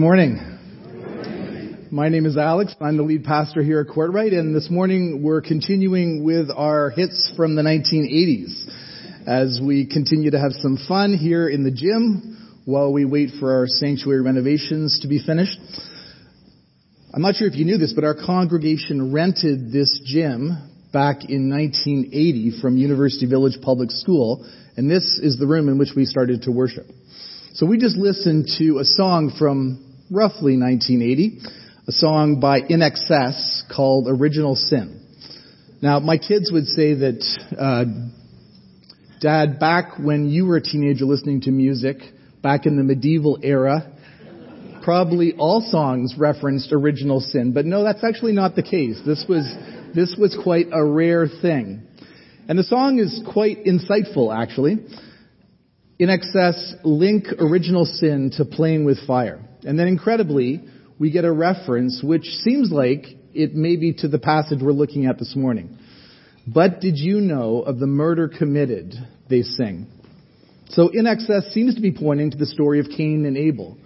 morning. My name is Alex. I'm the lead pastor here at Courtright, and this morning we're continuing with our hits from the 1980s as we continue to have some fun here in the gym while we wait for our sanctuary renovations to be finished. I'm not sure if you knew this, but our congregation rented this gym back in 1980 from University Village Public School, and this is the room in which we started to worship. So we just listened to a song from roughly 1980, a song by INXS called Original Sin. Now, my kids would say that, uh, Dad, back when you were a teenager listening to music, back in the medieval era, probably all songs referenced original sin. But no, that's actually not the case. This was, this was quite a rare thing. And the song is quite insightful, actually. INXS, link original sin to playing with fire. And then incredibly, we get a reference which seems like it may be to the passage we're looking at this morning. But did you know of the murder committed? They sing. So INXS seems to be pointing to the story of Cain and Abel.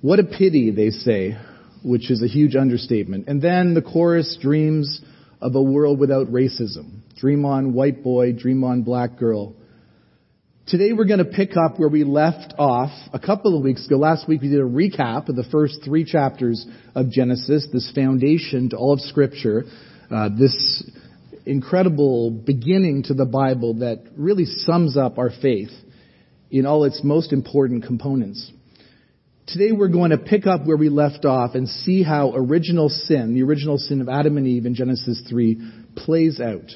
What a pity, they say, which is a huge understatement. And then the chorus dreams of a world without racism. Dream on, white boy, dream on, black girl. Today we're going to pick up where we left off a couple of weeks ago. Last week we did a recap of the first three chapters of Genesis, this foundation to all of Scripture, uh, this incredible beginning to the Bible that really sums up our faith in all its most important components. Today we're going to pick up where we left off and see how original sin, the original sin of Adam and Eve in Genesis 3, plays out.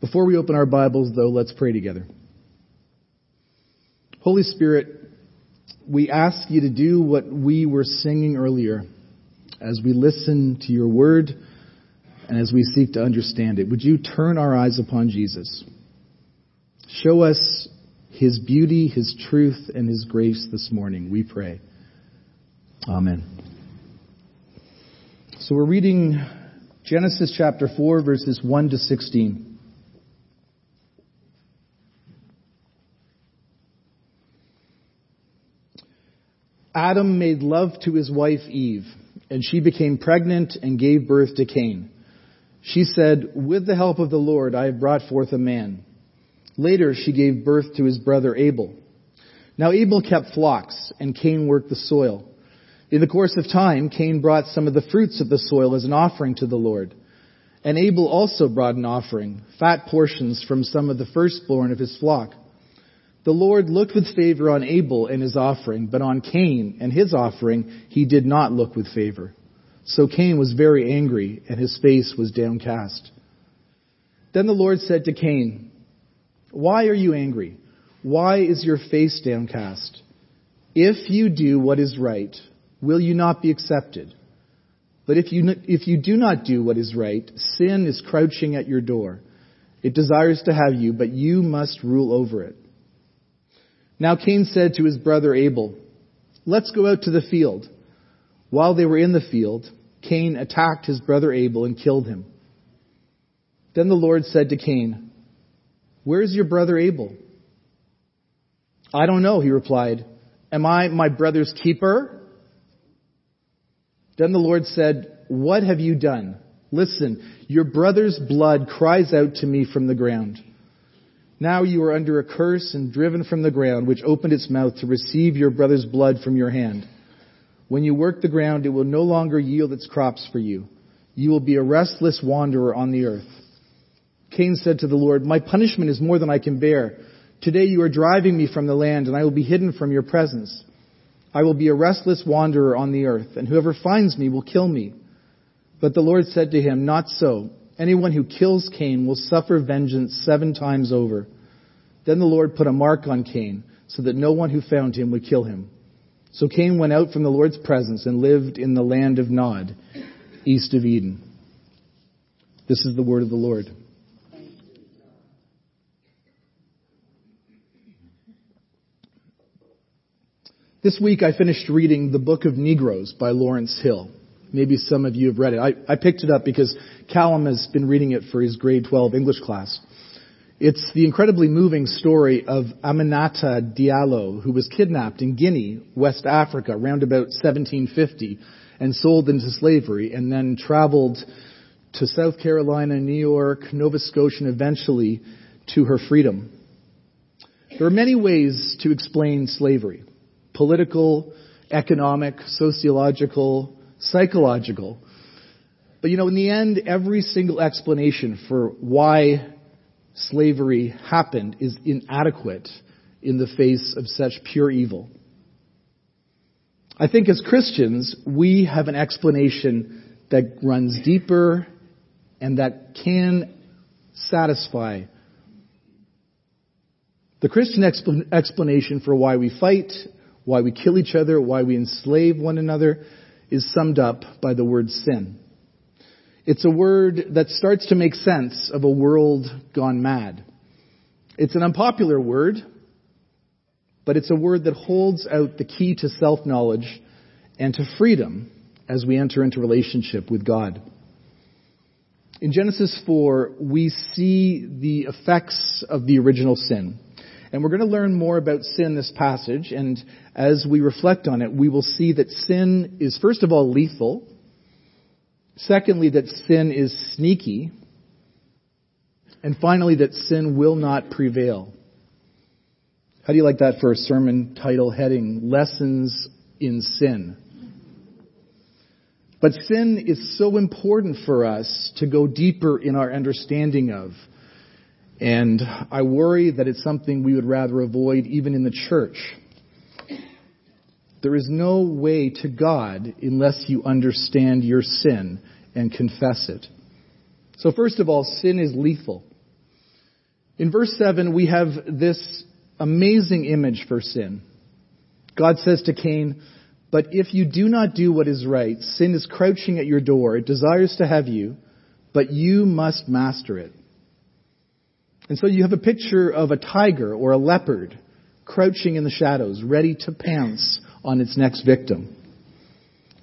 Before we open our Bibles, though, let's pray together. Holy Spirit, we ask you to do what we were singing earlier as we listen to your word and as we seek to understand it. Would you turn our eyes upon Jesus? Show us his beauty, his truth, and his grace this morning, we pray. Amen. So we're reading Genesis chapter 4, verses 1 to 16. Adam made love to his wife Eve, and she became pregnant and gave birth to Cain. She said, With the help of the Lord, I have brought forth a man. Later, she gave birth to his brother Abel. Now Abel kept flocks, and Cain worked the soil. In the course of time, Cain brought some of the fruits of the soil as an offering to the Lord. And Abel also brought an offering, fat portions from some of the firstborn of his flock. The Lord looked with favor on Abel and his offering, but on Cain and his offering he did not look with favor. So Cain was very angry, and his face was downcast. Then the Lord said to Cain, Why are you angry? Why is your face downcast? If you do what is right, will you not be accepted? But if you, if you do not do what is right, sin is crouching at your door. It desires to have you, but you must rule over it. Now Cain said to his brother Abel, Let's go out to the field. While they were in the field, Cain attacked his brother Abel and killed him. Then the Lord said to Cain, Where's your brother Abel? I don't know, he replied. Am I my brother's keeper? Then the Lord said, What have you done? Listen, your brother's blood cries out to me from the ground. Now you are under a curse and driven from the ground, which opened its mouth to receive your brother's blood from your hand. When you work the ground, it will no longer yield its crops for you. You will be a restless wanderer on the earth. Cain said to the Lord, My punishment is more than I can bear. Today you are driving me from the land, and I will be hidden from your presence. I will be a restless wanderer on the earth, and whoever finds me will kill me. But the Lord said to him, Not so. Anyone who kills Cain will suffer vengeance seven times over. Then the Lord put a mark on Cain, so that no one who found him would kill him. So Cain went out from the Lord's presence and lived in the land of Nod, east of Eden. This is the word of the Lord. This week I finished reading The Book of Negroes by Lawrence Hill. Maybe some of you have read it. I, I picked it up because Callum has been reading it for his grade 12 English class. It's the incredibly moving story of Aminata Diallo, who was kidnapped in Guinea, West Africa, around about 1750, and sold into slavery, and then traveled to South Carolina, New York, Nova Scotia, and eventually to her freedom. There are many ways to explain slavery political, economic, sociological, psychological. But you know, in the end, every single explanation for why slavery happened is inadequate in the face of such pure evil. I think as Christians, we have an explanation that runs deeper and that can satisfy. The Christian expl- explanation for why we fight, why we kill each other, why we enslave one another is summed up by the word sin. It's a word that starts to make sense of a world gone mad. It's an unpopular word, but it's a word that holds out the key to self-knowledge and to freedom as we enter into relationship with God. In Genesis 4, we see the effects of the original sin. And we're going to learn more about sin this passage, and as we reflect on it, we will see that sin is first of all lethal, secondly that sin is sneaky, and finally that sin will not prevail. How do you like that for a sermon title heading, Lessons in Sin? But sin is so important for us to go deeper in our understanding of. And I worry that it's something we would rather avoid even in the church. There is no way to God unless you understand your sin and confess it. So first of all, sin is lethal. In verse 7, we have this amazing image for sin. God says to Cain, But if you do not do what is right, sin is crouching at your door. It desires to have you, but you must master it. And so you have a picture of a tiger or a leopard crouching in the shadows, ready to pounce on its next victim.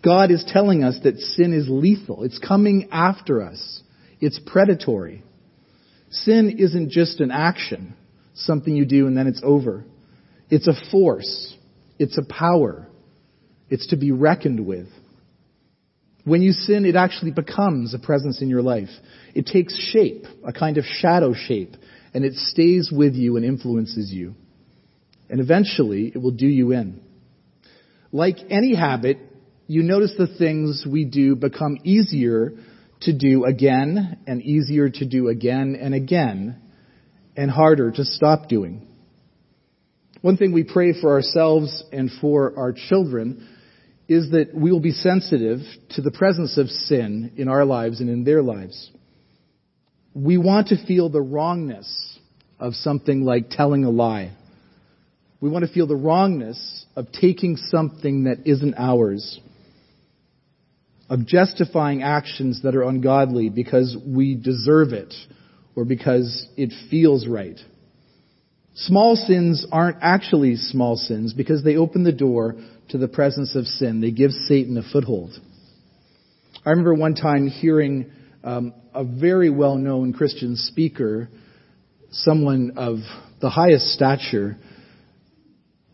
God is telling us that sin is lethal. It's coming after us. It's predatory. Sin isn't just an action, something you do and then it's over. It's a force. It's a power. It's to be reckoned with. When you sin, it actually becomes a presence in your life. It takes shape, a kind of shadow shape, and it stays with you and influences you. And eventually, it will do you in. Like any habit, you notice the things we do become easier to do again and easier to do again and again and harder to stop doing. One thing we pray for ourselves and for our children is that we will be sensitive to the presence of sin in our lives and in their lives. We want to feel the wrongness of something like telling a lie. We want to feel the wrongness of taking something that isn't ours, of justifying actions that are ungodly because we deserve it or because it feels right. Small sins aren't actually small sins because they open the door to the presence of sin. They give Satan a foothold. I remember one time hearing um, a very well known Christian speaker, someone of the highest stature,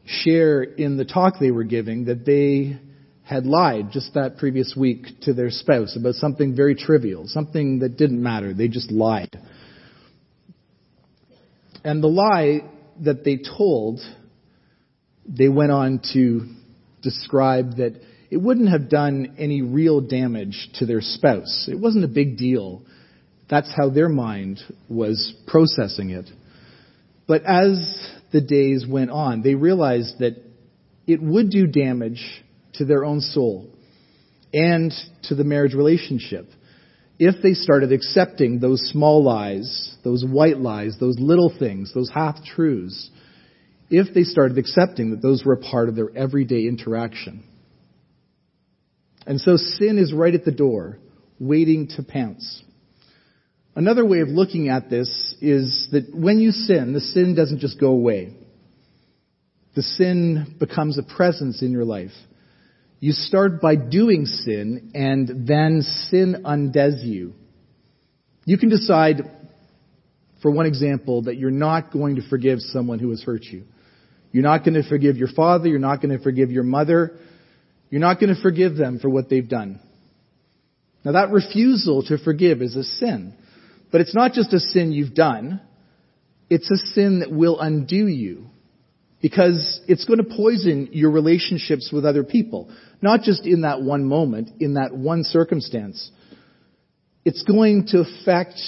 share in the talk they were giving that they had lied just that previous week to their spouse about something very trivial, something that didn't matter. They just lied. And the lie that they told, they went on to describe that it wouldn't have done any real damage to their spouse. It wasn't a big deal. That's how their mind was processing it. But as the days went on, they realized that it would do damage to their own soul and to the marriage relationship if they started accepting those small lies, those white lies, those little things, those half truths, if they started accepting that those were a part of their everyday interaction. And so sin is right at the door, waiting to pounce. Another way of looking at this is that when you sin, the sin doesn't just go away. The sin becomes a presence in your life. You start by doing sin, and then sin undoes you. You can decide, for one example, that you're not going to forgive someone who has hurt you. You're not going to forgive your father. You're not going to forgive your mother. You're not going to forgive them for what they've done. Now that refusal to forgive is a sin. But it's not just a sin you've done. It's a sin that will undo you. Because it's going to poison your relationships with other people. Not just in that one moment, in that one circumstance. It's going to affect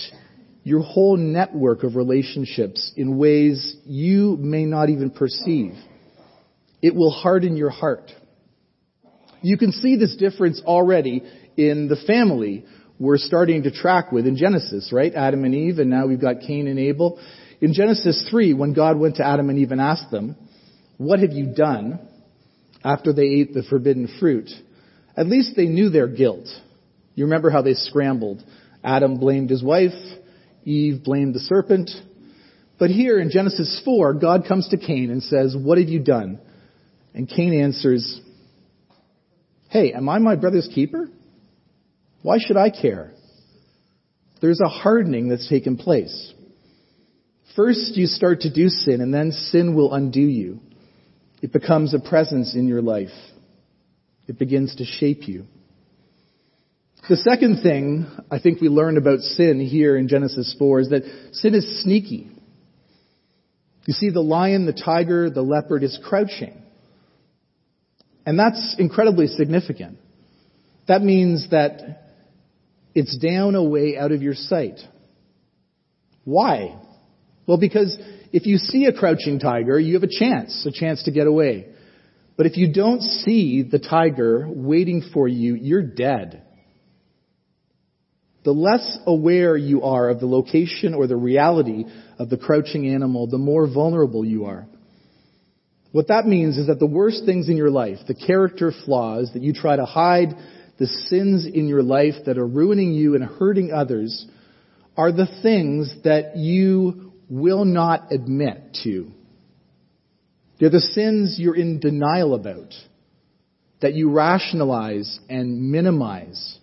your whole network of relationships in ways you may not even perceive. It will harden your heart. You can see this difference already in the family we're starting to track with in Genesis, right? Adam and Eve, and now we've got Cain and Abel. In Genesis 3, when God went to Adam and Eve and asked them, what have you done after they ate the forbidden fruit? At least they knew their guilt. You remember how they scrambled. Adam blamed his wife. Eve blamed the serpent. But here in Genesis 4, God comes to Cain and says, what have you done? And Cain answers, hey, am I my brother's keeper? Why should I care? There's a hardening that's taken place. First, you start to do sin, and then sin will undo you. It becomes a presence in your life. It begins to shape you. The second thing I think we learn about sin here in Genesis 4 is that sin is sneaky. You see, the lion, the tiger, the leopard is crouching. And that's incredibly significant. That means that it's down away out of your sight. Why? Well, because if you see a crouching tiger, you have a chance, a chance to get away. But if you don't see the tiger waiting for you, you're dead. The less aware you are of the location or the reality of the crouching animal, the more vulnerable you are. What that means is that the worst things in your life, the character flaws that you try to hide the sins in your life that are ruining you and hurting others are the things that you will not admit to. They're the sins you're in denial about, that you rationalize and minimize.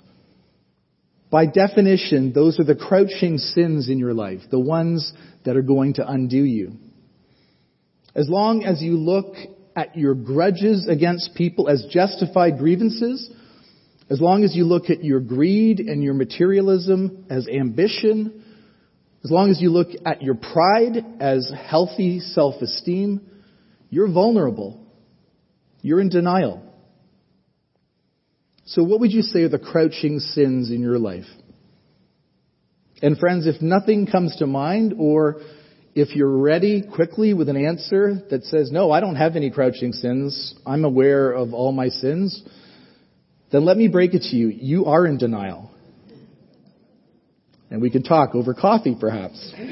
By definition, those are the crouching sins in your life, the ones that are going to undo you. As long as you look at your grudges against people as justified grievances, as long as you look at your greed and your materialism as ambition, as long as you look at your pride as healthy self-esteem, you're vulnerable. You're in denial. So what would you say are the crouching sins in your life? And friends, if nothing comes to mind or if you're ready quickly with an answer that says, no, I don't have any crouching sins. I'm aware of all my sins then let me break it to you. You are in denial. And we can talk over coffee, perhaps.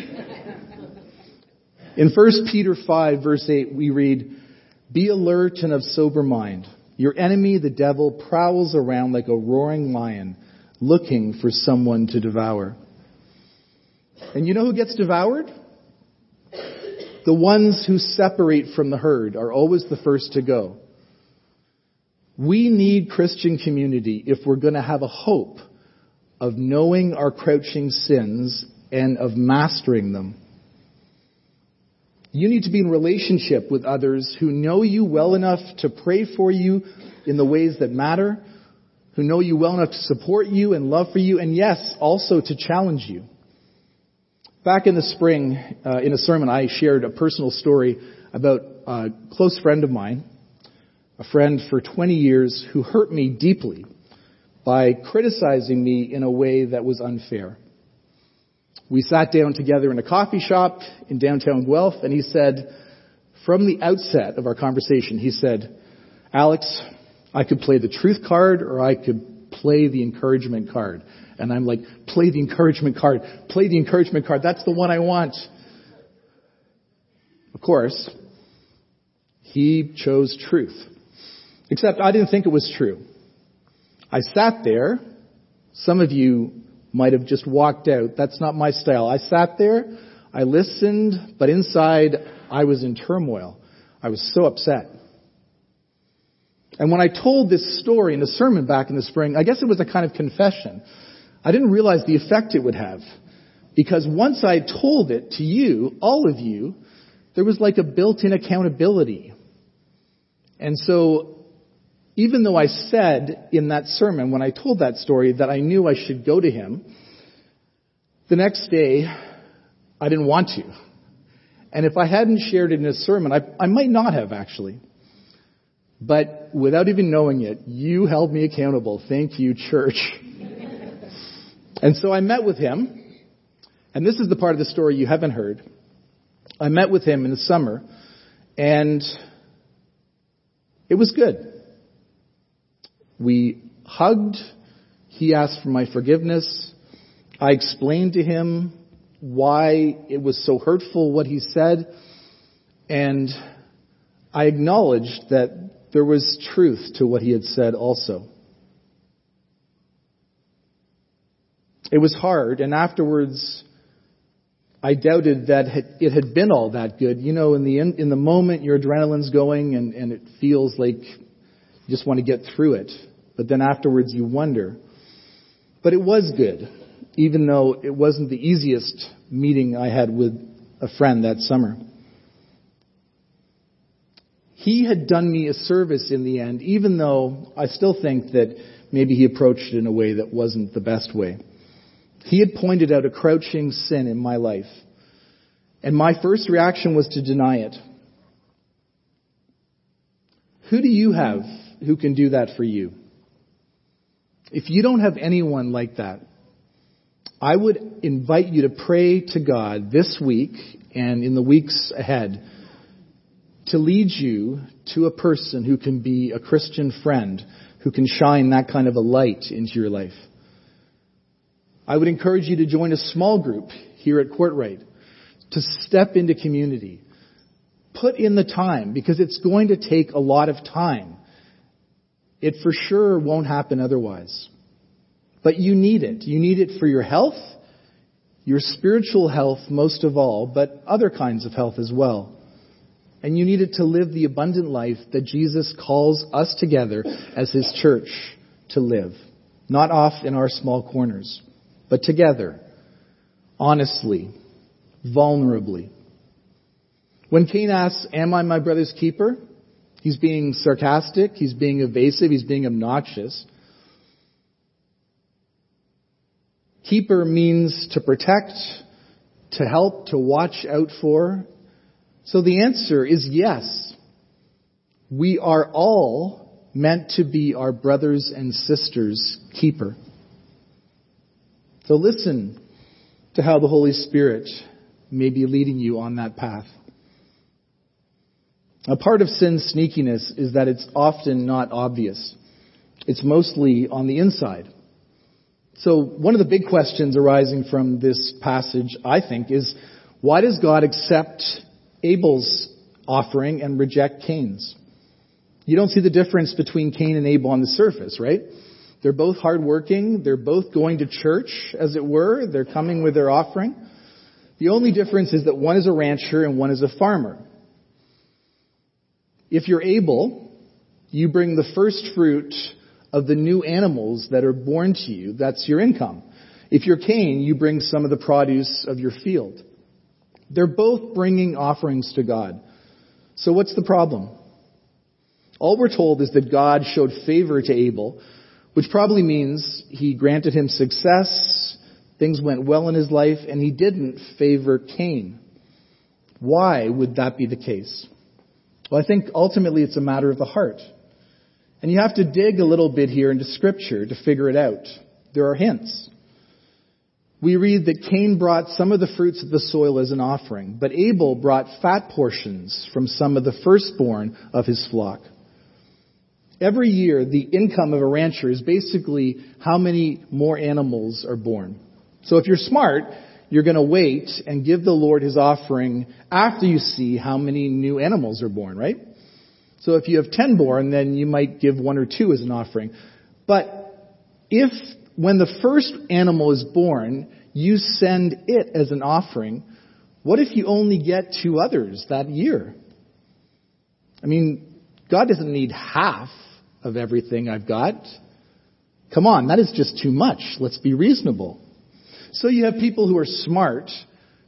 In 1 Peter 5, verse 8, we read, Be alert and of sober mind. Your enemy, the devil, prowls around like a roaring lion, looking for someone to devour. And you know who gets devoured? The ones who separate from the herd are always the first to go. We need Christian community if we're going to have a hope of knowing our crouching sins and of mastering them. You need to be in relationship with others who know you well enough to pray for you in the ways that matter, who know you well enough to support you and love for you, and yes, also to challenge you. Back in the spring, uh, in a sermon, I shared a personal story about a close friend of mine a friend for 20 years who hurt me deeply by criticizing me in a way that was unfair. We sat down together in a coffee shop in downtown Guelph and he said, from the outset of our conversation, he said, Alex, I could play the truth card or I could play the encouragement card. And I'm like, play the encouragement card, play the encouragement card. That's the one I want. Of course, he chose truth. Except I didn't think it was true. I sat there. Some of you might have just walked out. That's not my style. I sat there, I listened, but inside I was in turmoil. I was so upset. And when I told this story in a sermon back in the spring, I guess it was a kind of confession. I didn't realize the effect it would have. Because once I told it to you, all of you, there was like a built-in accountability. And so, even though I said in that sermon, when I told that story, that I knew I should go to him, the next day, I didn't want to. And if I hadn't shared it in a sermon, I, I might not have actually. But without even knowing it, you held me accountable. Thank you, church. and so I met with him, and this is the part of the story you haven't heard. I met with him in the summer, and it was good. We hugged. He asked for my forgiveness. I explained to him why it was so hurtful what he said, and I acknowledged that there was truth to what he had said also. It was hard, and afterwards, I doubted that it had been all that good. You know, in the in the moment, your adrenaline's going, and, and it feels like you just want to get through it. But then afterwards, you wonder. But it was good, even though it wasn't the easiest meeting I had with a friend that summer. He had done me a service in the end, even though I still think that maybe he approached it in a way that wasn't the best way. He had pointed out a crouching sin in my life. And my first reaction was to deny it. Who do you have who can do that for you? If you don't have anyone like that, I would invite you to pray to God this week and in the weeks ahead to lead you to a person who can be a Christian friend, who can shine that kind of a light into your life. I would encourage you to join a small group here at Courtright, to step into community. Put in the time, because it's going to take a lot of time. It for sure won't happen otherwise. But you need it. You need it for your health, your spiritual health most of all, but other kinds of health as well and you need it to live the abundant life that Jesus calls us together as His church to live. Not off in our small corners, but together, honestly, vulnerably. When Cain asks, Am I my brother's keeper? He's being sarcastic, he's being evasive, he's being obnoxious. Keeper means to protect, to help, to watch out for, so the answer is yes. We are all meant to be our brothers and sisters' keeper. So listen to how the Holy Spirit may be leading you on that path. A part of sin's sneakiness is that it's often not obvious. It's mostly on the inside. So one of the big questions arising from this passage, I think, is why does God accept Abel's offering and reject Cain's. You don't see the difference between Cain and Abel on the surface, right? They're both hardworking. They're both going to church, as it were. They're coming with their offering. The only difference is that one is a rancher and one is a farmer. If you're Abel, you bring the first fruit of the new animals that are born to you. That's your income. If you're Cain, you bring some of the produce of your field. They're both bringing offerings to God. So what's the problem? All we're told is that God showed favor to Abel, which probably means he granted him success, things went well in his life, and he didn't favor Cain. Why would that be the case? Well, I think ultimately it's a matter of the heart. And you have to dig a little bit here into scripture to figure it out. There are hints we read that Cain brought some of the fruits of the soil as an offering, but Abel brought fat portions from some of the firstborn of his flock. Every year, the income of a rancher is basically how many more animals are born. So if you're smart, you're going to wait and give the Lord his offering after you see how many new animals are born, right? So if you have 10 born, then you might give one or two as an offering. But if when the first animal is born, you send it as an offering. What if you only get two others that year? I mean, God doesn't need half of everything I've got. Come on, that is just too much. Let's be reasonable. So you have people who are smart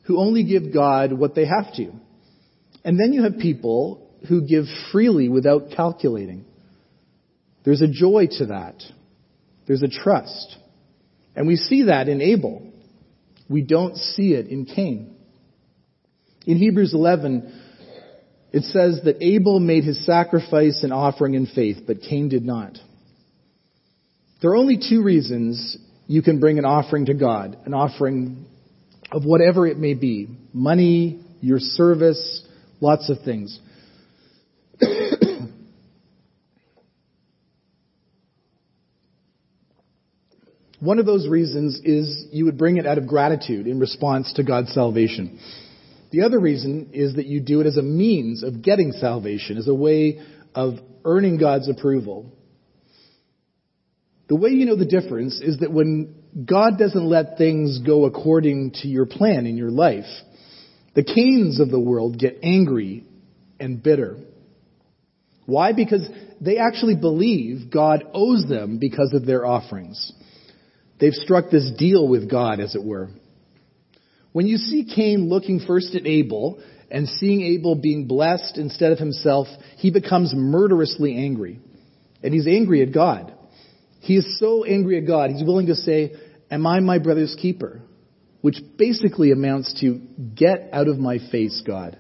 who only give God what they have to. And then you have people who give freely without calculating. There's a joy to that. There's a trust. And we see that in Abel. We don't see it in Cain. In Hebrews 11, it says that Abel made his sacrifice and offering in faith, but Cain did not. There are only two reasons you can bring an offering to God, an offering of whatever it may be money, your service, lots of things. One of those reasons is you would bring it out of gratitude in response to God's salvation. The other reason is that you do it as a means of getting salvation, as a way of earning God's approval. The way you know the difference is that when God doesn't let things go according to your plan in your life, the Cains of the world get angry and bitter. Why? Because they actually believe God owes them because of their offerings. They've struck this deal with God, as it were. When you see Cain looking first at Abel and seeing Abel being blessed instead of himself, he becomes murderously angry. And he's angry at God. He is so angry at God, he's willing to say, Am I my brother's keeper? Which basically amounts to, Get out of my face, God.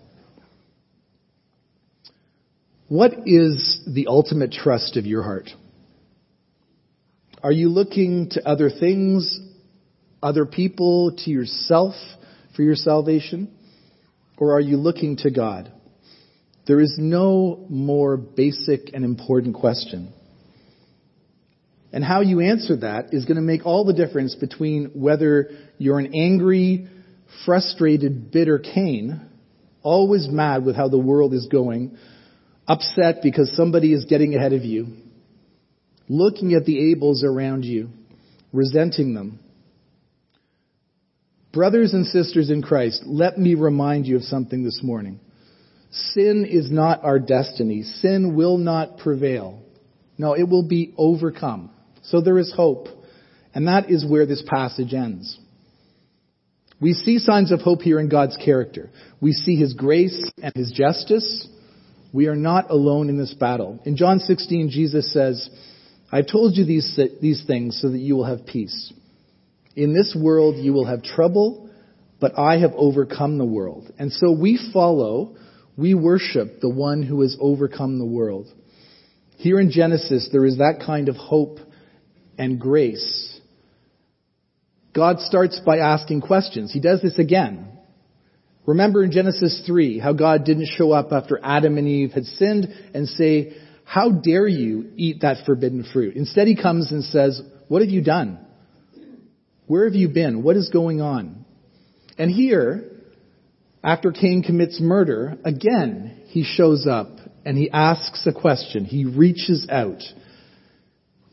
What is the ultimate trust of your heart? Are you looking to other things, other people, to yourself for your salvation? Or are you looking to God? There is no more basic and important question. And how you answer that is going to make all the difference between whether you're an angry, frustrated, bitter Cain, always mad with how the world is going, upset because somebody is getting ahead of you, looking at the Abels around you, resenting them. Brothers and sisters in Christ, let me remind you of something this morning. Sin is not our destiny. Sin will not prevail. No, it will be overcome. So there is hope. And that is where this passage ends. We see signs of hope here in God's character. We see His grace and His justice. We are not alone in this battle. In John 16, Jesus says, I've told you these, these things so that you will have peace. In this world you will have trouble, but I have overcome the world. And so we follow, we worship the one who has overcome the world. Here in Genesis, there is that kind of hope and grace. God starts by asking questions. He does this again. Remember in Genesis 3 how God didn't show up after Adam and Eve had sinned and say, how dare you eat that forbidden fruit? Instead he comes and says, what have you done? Where have you been? What is going on? And here, after Cain commits murder, again, he shows up and he asks a question. He reaches out.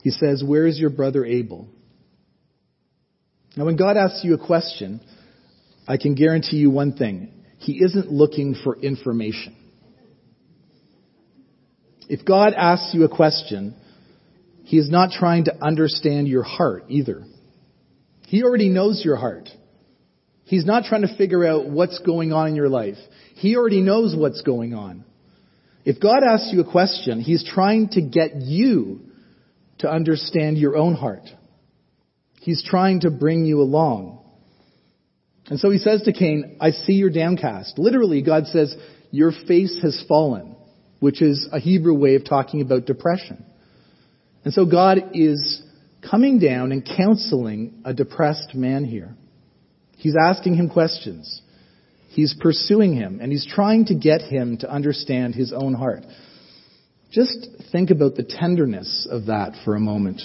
He says, Where is your brother Abel? Now, when God asks you a question, I can guarantee you one thing. He isn't looking for information. If God asks you a question, He is not trying to understand your heart either. He already knows your heart. He's not trying to figure out what's going on in your life. He already knows what's going on. If God asks you a question, He's trying to get you to understand your own heart. He's trying to bring you along. And so he says to Cain, I see you're downcast. Literally, God says, Your face has fallen, which is a Hebrew way of talking about depression. And so God is coming down and counseling a depressed man here. He's asking him questions. He's pursuing him, and he's trying to get him to understand his own heart. Just think about the tenderness of that for a moment.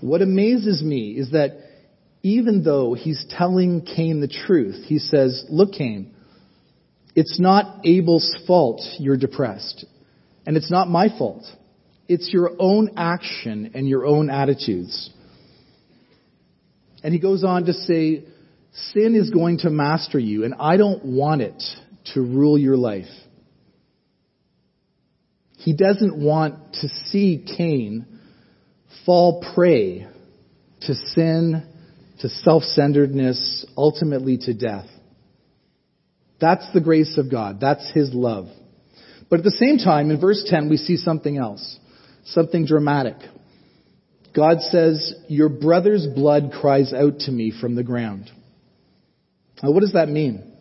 What amazes me is that even though he's telling Cain the truth, he says, Look, Cain, it's not Abel's fault you're depressed. And it's not my fault. It's your own action and your own attitudes. And he goes on to say, sin is going to master you, and I don't want it to rule your life. He doesn't want to see Cain fall prey to sin, to self-centeredness, ultimately to death. That's the grace of God. That's His love. But at the same time, in verse 10, we see something else. Something dramatic. God says, Your brother's blood cries out to me from the ground. Now, what does that mean?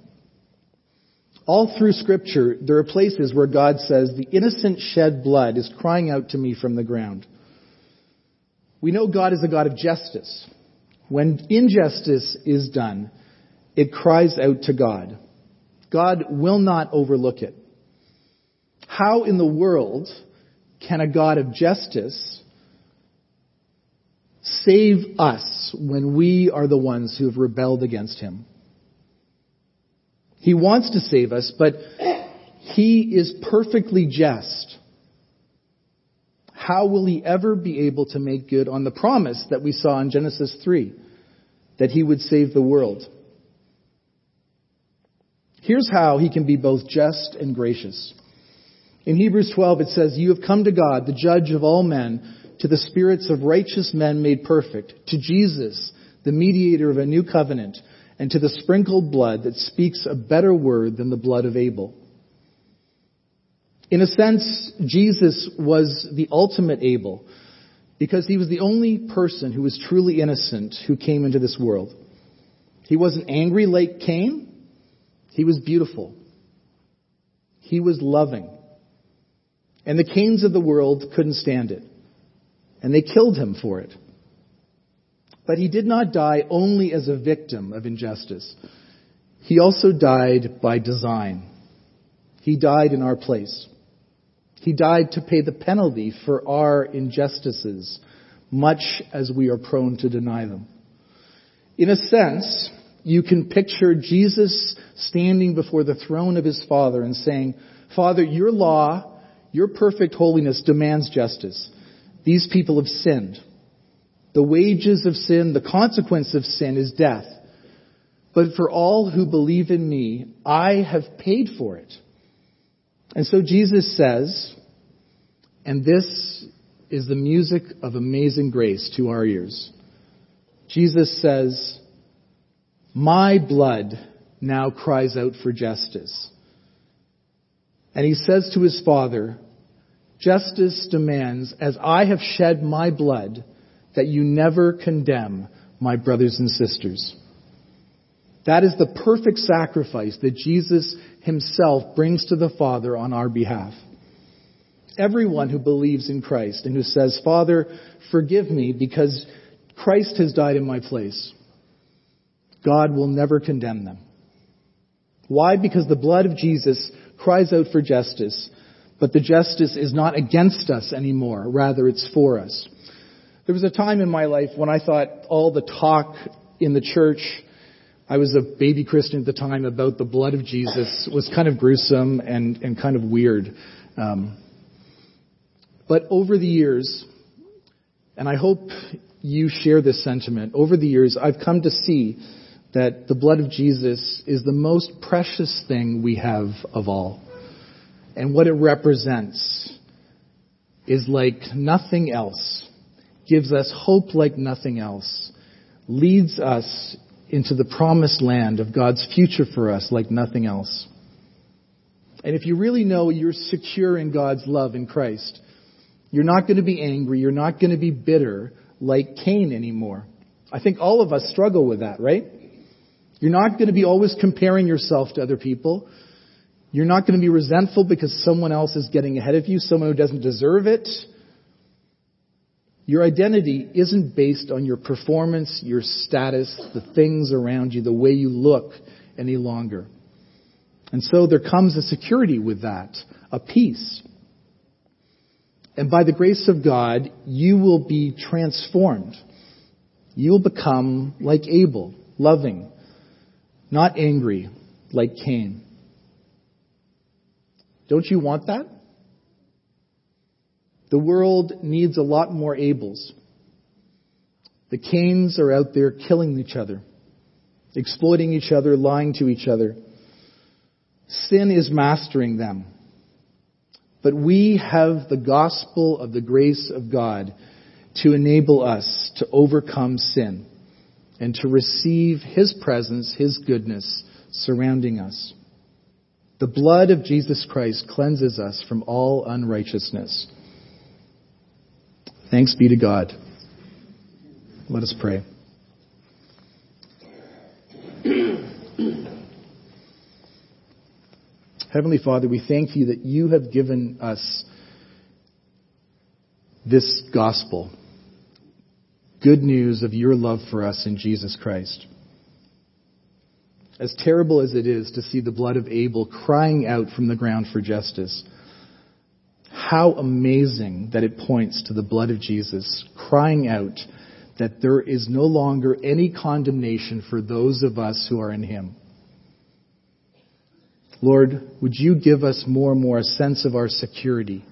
All through Scripture, there are places where God says, The innocent shed blood is crying out to me from the ground. We know God is a God of justice. When injustice is done, it cries out to God. God will not overlook it. How in the world can a God of justice save us when we are the ones who have rebelled against him? He wants to save us, but he is perfectly just. How will he ever be able to make good on the promise that we saw in Genesis 3 that he would save the world? Here's how he can be both just and gracious. In Hebrews 12 it says, You have come to God, the judge of all men, to the spirits of righteous men made perfect, to Jesus, the mediator of a new covenant, and to the sprinkled blood that speaks a better word than the blood of Abel. In a sense, Jesus was the ultimate Abel because he was the only person who was truly innocent who came into this world. He wasn't angry like Cain. He was beautiful. He was loving. And the Cains of the world couldn't stand it. And they killed him for it. But he did not die only as a victim of injustice. He also died by design. He died in our place. He died to pay the penalty for our injustices, much as we are prone to deny them. In a sense, you can picture Jesus standing before the throne of his Father and saying, Father, your law, your perfect holiness demands justice. These people have sinned. The wages of sin, the consequence of sin is death. But for all who believe in me, I have paid for it. And so Jesus says, and this is the music of amazing grace to our ears. Jesus says, my blood now cries out for justice. And he says to his father, Justice demands, as I have shed my blood, that you never condemn my brothers and sisters. That is the perfect sacrifice that Jesus himself brings to the Father on our behalf. Everyone who believes in Christ and who says, Father, forgive me because Christ has died in my place. God will never condemn them. Why? Because the blood of Jesus cries out for justice, but the justice is not against us anymore. Rather, it's for us. There was a time in my life when I thought all the talk in the church, I was a baby Christian at the time, about the blood of Jesus was kind of gruesome and, and kind of weird. Um, but over the years, and I hope you share this sentiment, over the years, I've come to see that the blood of Jesus is the most precious thing we have of all. And what it represents is like nothing else, gives us hope like nothing else, leads us into the promised land of God's future for us like nothing else. And if you really know you're secure in God's love in Christ, you're not going to be angry, you're not going to be bitter like Cain anymore. I think all of us struggle with that, right? You're not going to be always comparing yourself to other people. You're not going to be resentful because someone else is getting ahead of you, someone who doesn't deserve it. Your identity isn't based on your performance, your status, the things around you, the way you look any longer. And so there comes a security with that, a peace. And by the grace of God, you will be transformed. You will become like Abel, loving, not angry like Cain. Don't you want that? The world needs a lot more Abels. The Cains are out there killing each other, exploiting each other, lying to each other. Sin is mastering them. But we have the gospel of the grace of God to enable us to overcome sin and to receive His presence, His goodness surrounding us. The blood of Jesus Christ cleanses us from all unrighteousness. Thanks be to God. Let us pray. Heavenly Father, we thank you that you have given us this gospel, good news of your love for us in Jesus Christ. As terrible as it is to see the blood of Abel crying out from the ground for justice, how amazing that it points to the blood of Jesus crying out that there is no longer any condemnation for those of us who are in Him. Lord, would you give us more and more a sense of our security?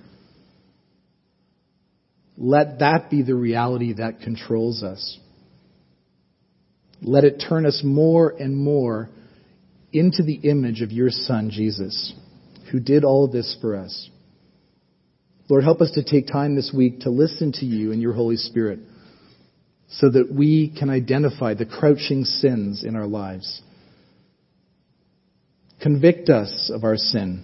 Let that be the reality that controls us. Let it turn us more and more into the image of your Son, Jesus, who did all this for us. Lord, help us to take time this week to listen to you and your Holy Spirit so that we can identify the crouching sins in our lives Convict us of our sin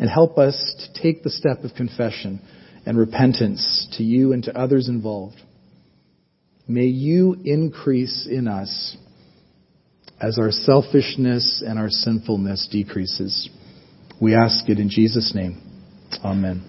and help us to take the step of confession and repentance to you and to others involved. May you increase in us as our selfishness and our sinfulness decreases. We ask it in Jesus' name. Amen.